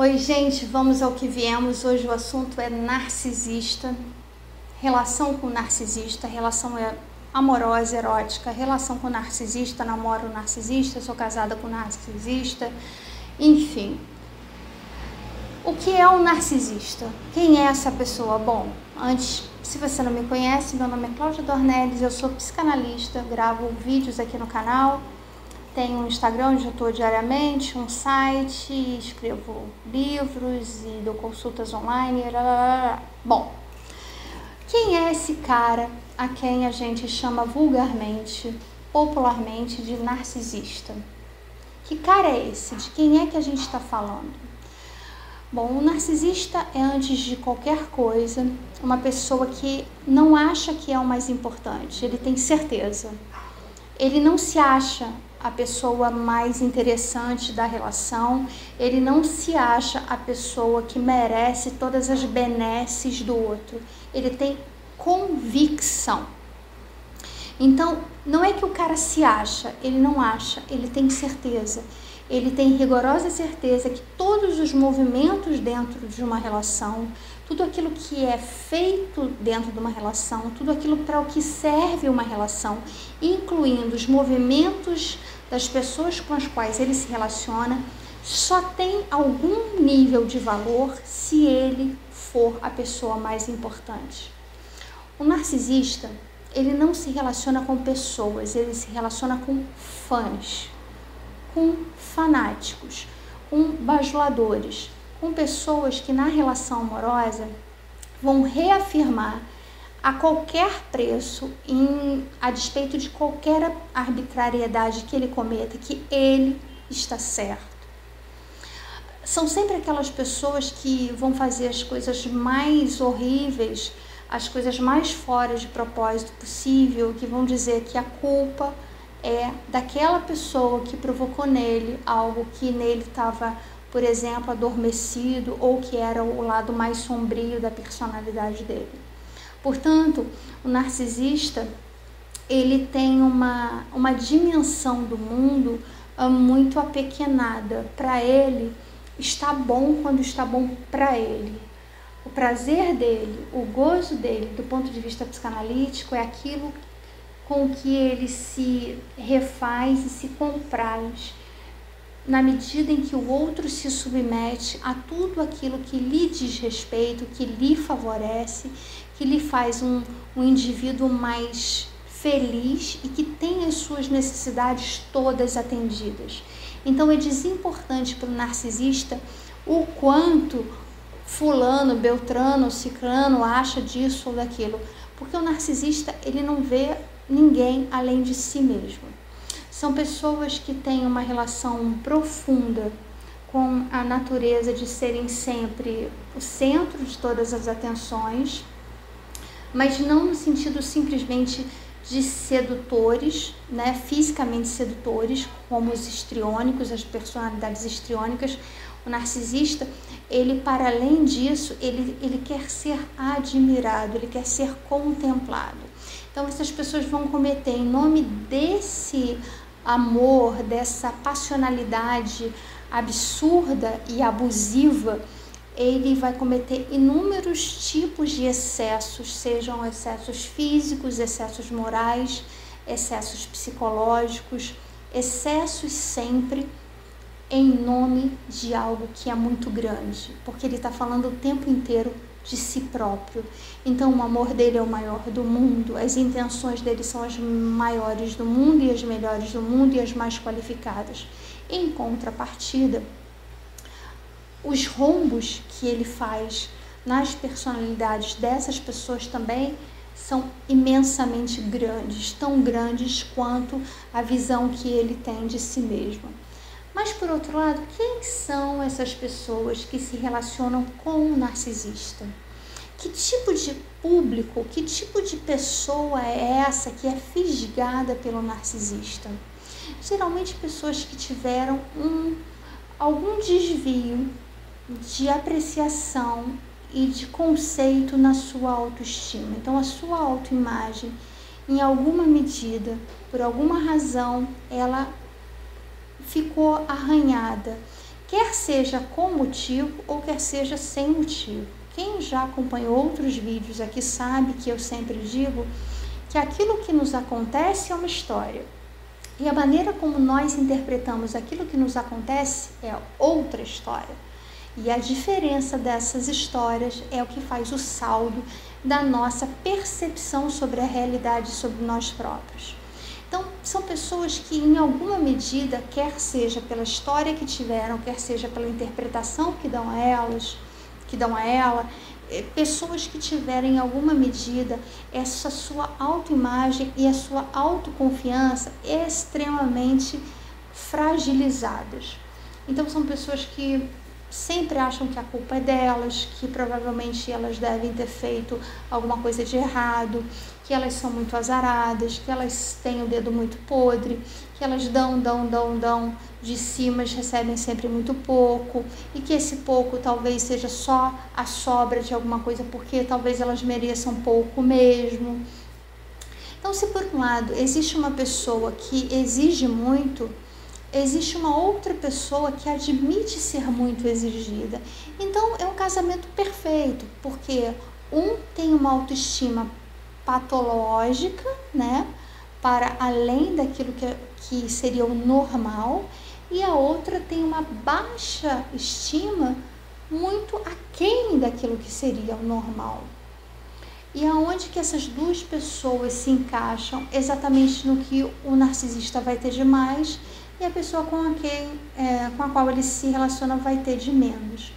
Oi, gente, vamos ao que viemos. Hoje o assunto é narcisista, relação com narcisista, relação é amorosa, erótica, relação com narcisista, namoro narcisista, sou casada com narcisista, enfim. O que é um narcisista? Quem é essa pessoa? Bom, antes, se você não me conhece, meu nome é Cláudia Dornelles, eu sou psicanalista, gravo vídeos aqui no canal tenho um Instagram onde eu estou diariamente, um site, escrevo livros e dou consultas online. Bom, quem é esse cara a quem a gente chama vulgarmente, popularmente, de narcisista? Que cara é esse? De quem é que a gente está falando? Bom, o narcisista é, antes de qualquer coisa, uma pessoa que não acha que é o mais importante, ele tem certeza. Ele não se acha a pessoa mais interessante da relação, ele não se acha a pessoa que merece todas as benesses do outro. Ele tem convicção. Então, não é que o cara se acha, ele não acha, ele tem certeza. Ele tem rigorosa certeza que todos os movimentos dentro de uma relação, tudo aquilo que é feito dentro de uma relação, tudo aquilo para o que serve uma relação, incluindo os movimentos das pessoas com as quais ele se relaciona, só tem algum nível de valor se ele for a pessoa mais importante. O narcisista, ele não se relaciona com pessoas, ele se relaciona com fãs, com fanáticos, com bajuladores, com pessoas que na relação amorosa vão reafirmar a qualquer preço, em, a despeito de qualquer arbitrariedade que ele cometa, que ele está certo. São sempre aquelas pessoas que vão fazer as coisas mais horríveis, as coisas mais fora de propósito possível, que vão dizer que a culpa é daquela pessoa que provocou nele algo que nele estava, por exemplo, adormecido ou que era o lado mais sombrio da personalidade dele. Portanto, o narcisista ele tem uma, uma dimensão do mundo uh, muito apequenada. Para ele, está bom quando está bom para ele. O prazer dele, o gozo dele, do ponto de vista psicanalítico, é aquilo com que ele se refaz e se compraz na medida em que o outro se submete a tudo aquilo que lhe diz respeito, que lhe favorece, que lhe faz um, um indivíduo mais feliz e que tem as suas necessidades todas atendidas. Então é desimportante para o narcisista o quanto fulano, beltrano, ciclano acha disso ou daquilo, porque o narcisista ele não vê ninguém além de si mesmo. São pessoas que têm uma relação profunda com a natureza de serem sempre o centro de todas as atenções, mas não no sentido simplesmente de sedutores, né, fisicamente sedutores, como os histriônicos, as personalidades histriônicas. O narcisista, ele para além disso, ele, ele quer ser admirado, ele quer ser contemplado. Então essas pessoas vão cometer em nome desse amor, dessa passionalidade absurda e abusiva, ele vai cometer inúmeros tipos de excessos, sejam excessos físicos, excessos morais, excessos psicológicos, excessos sempre em nome de algo que é muito grande, porque ele está falando o tempo inteiro de si próprio. Então, o amor dele é o maior do mundo, as intenções dele são as maiores do mundo e as melhores do mundo e as mais qualificadas. Em contrapartida, os rombos que ele faz nas personalidades dessas pessoas também são imensamente grandes, tão grandes quanto a visão que ele tem de si mesmo. Mas por outro lado, quem são essas pessoas que se relacionam com o narcisista? Que tipo de público, que tipo de pessoa é essa que é fisgada pelo narcisista? Geralmente pessoas que tiveram um, algum desvio de apreciação e de conceito na sua autoestima. Então a sua autoimagem, em alguma medida, por alguma razão, ela ficou arranhada quer seja com motivo ou quer seja sem motivo. Quem já acompanhou outros vídeos aqui sabe que eu sempre digo que aquilo que nos acontece é uma história. E a maneira como nós interpretamos aquilo que nos acontece é outra história. E a diferença dessas histórias é o que faz o saldo da nossa percepção sobre a realidade, sobre nós próprios. Então, são pessoas que, em alguma medida, quer seja pela história que tiveram, quer seja pela interpretação que dão a elas, que dão a ela, é, pessoas que tiverem, em alguma medida, essa sua autoimagem e a sua autoconfiança extremamente fragilizadas. Então, são pessoas que sempre acham que a culpa é delas, que provavelmente elas devem ter feito alguma coisa de errado, que elas são muito azaradas, que elas têm o dedo muito podre, que elas dão, dão, dão, dão de cima, mas recebem sempre muito pouco, e que esse pouco talvez seja só a sobra de alguma coisa, porque talvez elas mereçam pouco mesmo. Então, se por um lado existe uma pessoa que exige muito, existe uma outra pessoa que admite ser muito exigida. Então é um casamento perfeito, porque um tem uma autoestima patológica, né, para além daquilo que, que seria o normal, e a outra tem uma baixa estima muito aquém daquilo que seria o normal. E aonde que essas duas pessoas se encaixam exatamente no que o narcisista vai ter de mais e a pessoa com, quem, é, com a qual ele se relaciona vai ter de menos.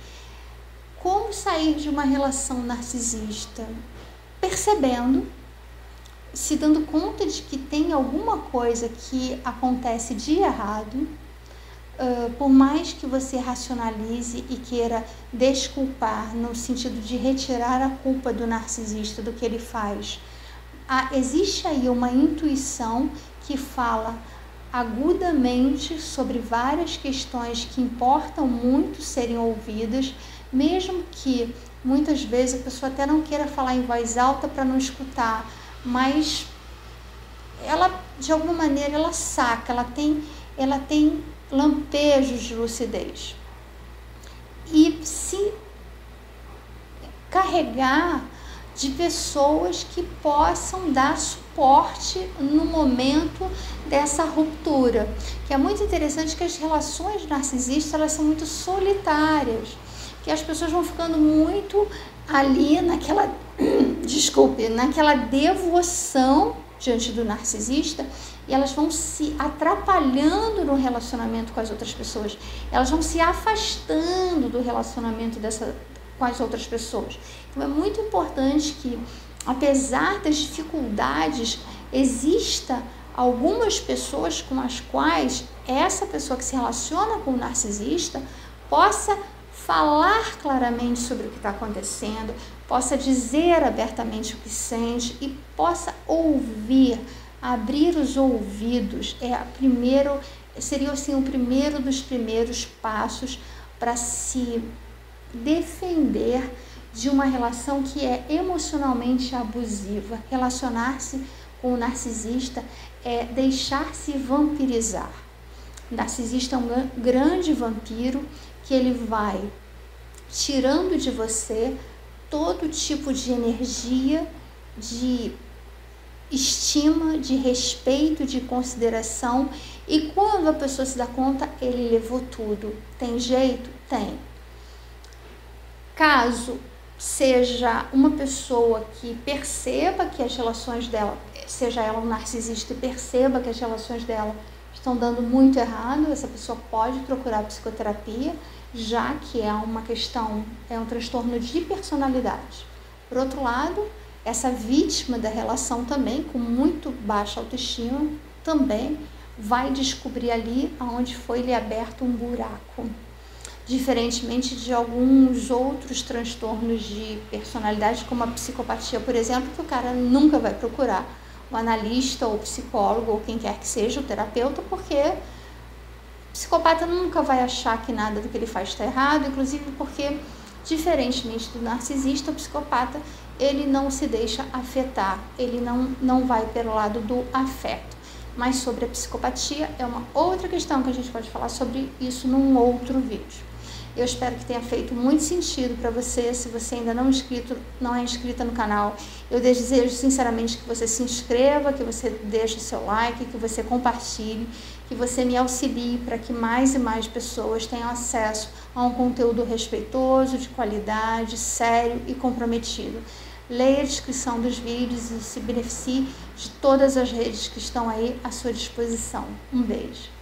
Como sair de uma relação narcisista? Percebendo, se dando conta de que tem alguma coisa que acontece de errado, uh, por mais que você racionalize e queira desculpar, no sentido de retirar a culpa do narcisista do que ele faz, ah, existe aí uma intuição que fala agudamente sobre várias questões que importam muito serem ouvidas, mesmo que muitas vezes a pessoa até não queira falar em voz alta para não escutar, mas ela de alguma maneira ela saca, ela tem, ela tem lampejos de lucidez. E se carregar de pessoas que possam dar suporte no momento dessa ruptura. Que é muito interessante que as relações narcisistas elas são muito solitárias, que as pessoas vão ficando muito ali naquela, desculpe, naquela devoção diante do narcisista e elas vão se atrapalhando no relacionamento com as outras pessoas. Elas vão se afastando do relacionamento dessa, com as outras pessoas. Então é muito importante que, apesar das dificuldades, exista algumas pessoas com as quais essa pessoa que se relaciona com o narcisista possa falar claramente sobre o que está acontecendo, possa dizer abertamente o que sente e possa ouvir, abrir os ouvidos. É a primeiro, seria assim o primeiro dos primeiros passos para se defender de uma relação que é emocionalmente abusiva. Relacionar-se com o narcisista é deixar-se vampirizar. O narcisista é um grande vampiro que ele vai tirando de você todo tipo de energia, de estima, de respeito, de consideração. E quando a pessoa se dá conta, ele levou tudo. Tem jeito? Tem Caso seja uma pessoa que perceba que as relações dela, seja ela um narcisista e perceba que as relações dela estão dando muito errado, essa pessoa pode procurar psicoterapia, já que é uma questão, é um transtorno de personalidade. Por outro lado, essa vítima da relação também, com muito baixa autoestima, também vai descobrir ali aonde foi lhe aberto um buraco diferentemente de alguns outros transtornos de personalidade, como a psicopatia, por exemplo, que o cara nunca vai procurar o analista ou psicólogo ou quem quer que seja, o terapeuta, porque o psicopata nunca vai achar que nada do que ele faz está errado, inclusive porque, diferentemente do narcisista, o psicopata ele não se deixa afetar, ele não, não vai pelo lado do afeto. Mas sobre a psicopatia é uma outra questão que a gente pode falar sobre isso num outro vídeo. Eu espero que tenha feito muito sentido para você. Se você ainda não inscrito, não é inscrita no canal, eu desejo sinceramente que você se inscreva, que você deixe o seu like, que você compartilhe, que você me auxilie para que mais e mais pessoas tenham acesso a um conteúdo respeitoso, de qualidade, sério e comprometido. Leia a descrição dos vídeos e se beneficie de todas as redes que estão aí à sua disposição. Um beijo.